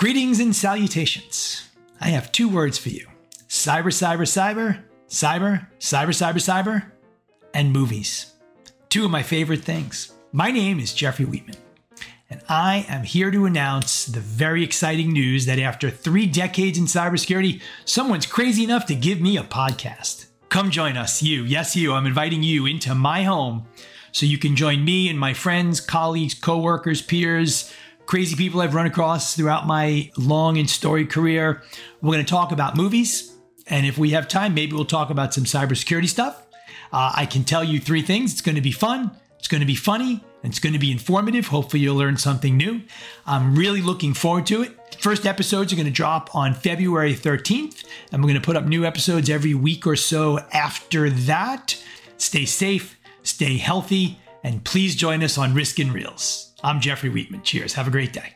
Greetings and salutations. I have two words for you cyber, cyber, cyber, cyber, cyber, cyber, cyber, and movies. Two of my favorite things. My name is Jeffrey Wheatman, and I am here to announce the very exciting news that after three decades in cybersecurity, someone's crazy enough to give me a podcast. Come join us, you, yes, you. I'm inviting you into my home so you can join me and my friends, colleagues, coworkers, peers, crazy people I've run across throughout my long and storied career. We're going to talk about movies. And if we have time, maybe we'll talk about some cybersecurity stuff. Uh, I can tell you three things. It's going to be fun, it's going to be funny, and it's going to be informative. Hopefully, you'll learn something new. I'm really looking forward to it. First episodes are going to drop on February 13th, and we're going to put up new episodes every week or so after that. Stay safe, stay healthy, and please join us on Risk and Reels. I'm Jeffrey Wheatman. Cheers. Have a great day.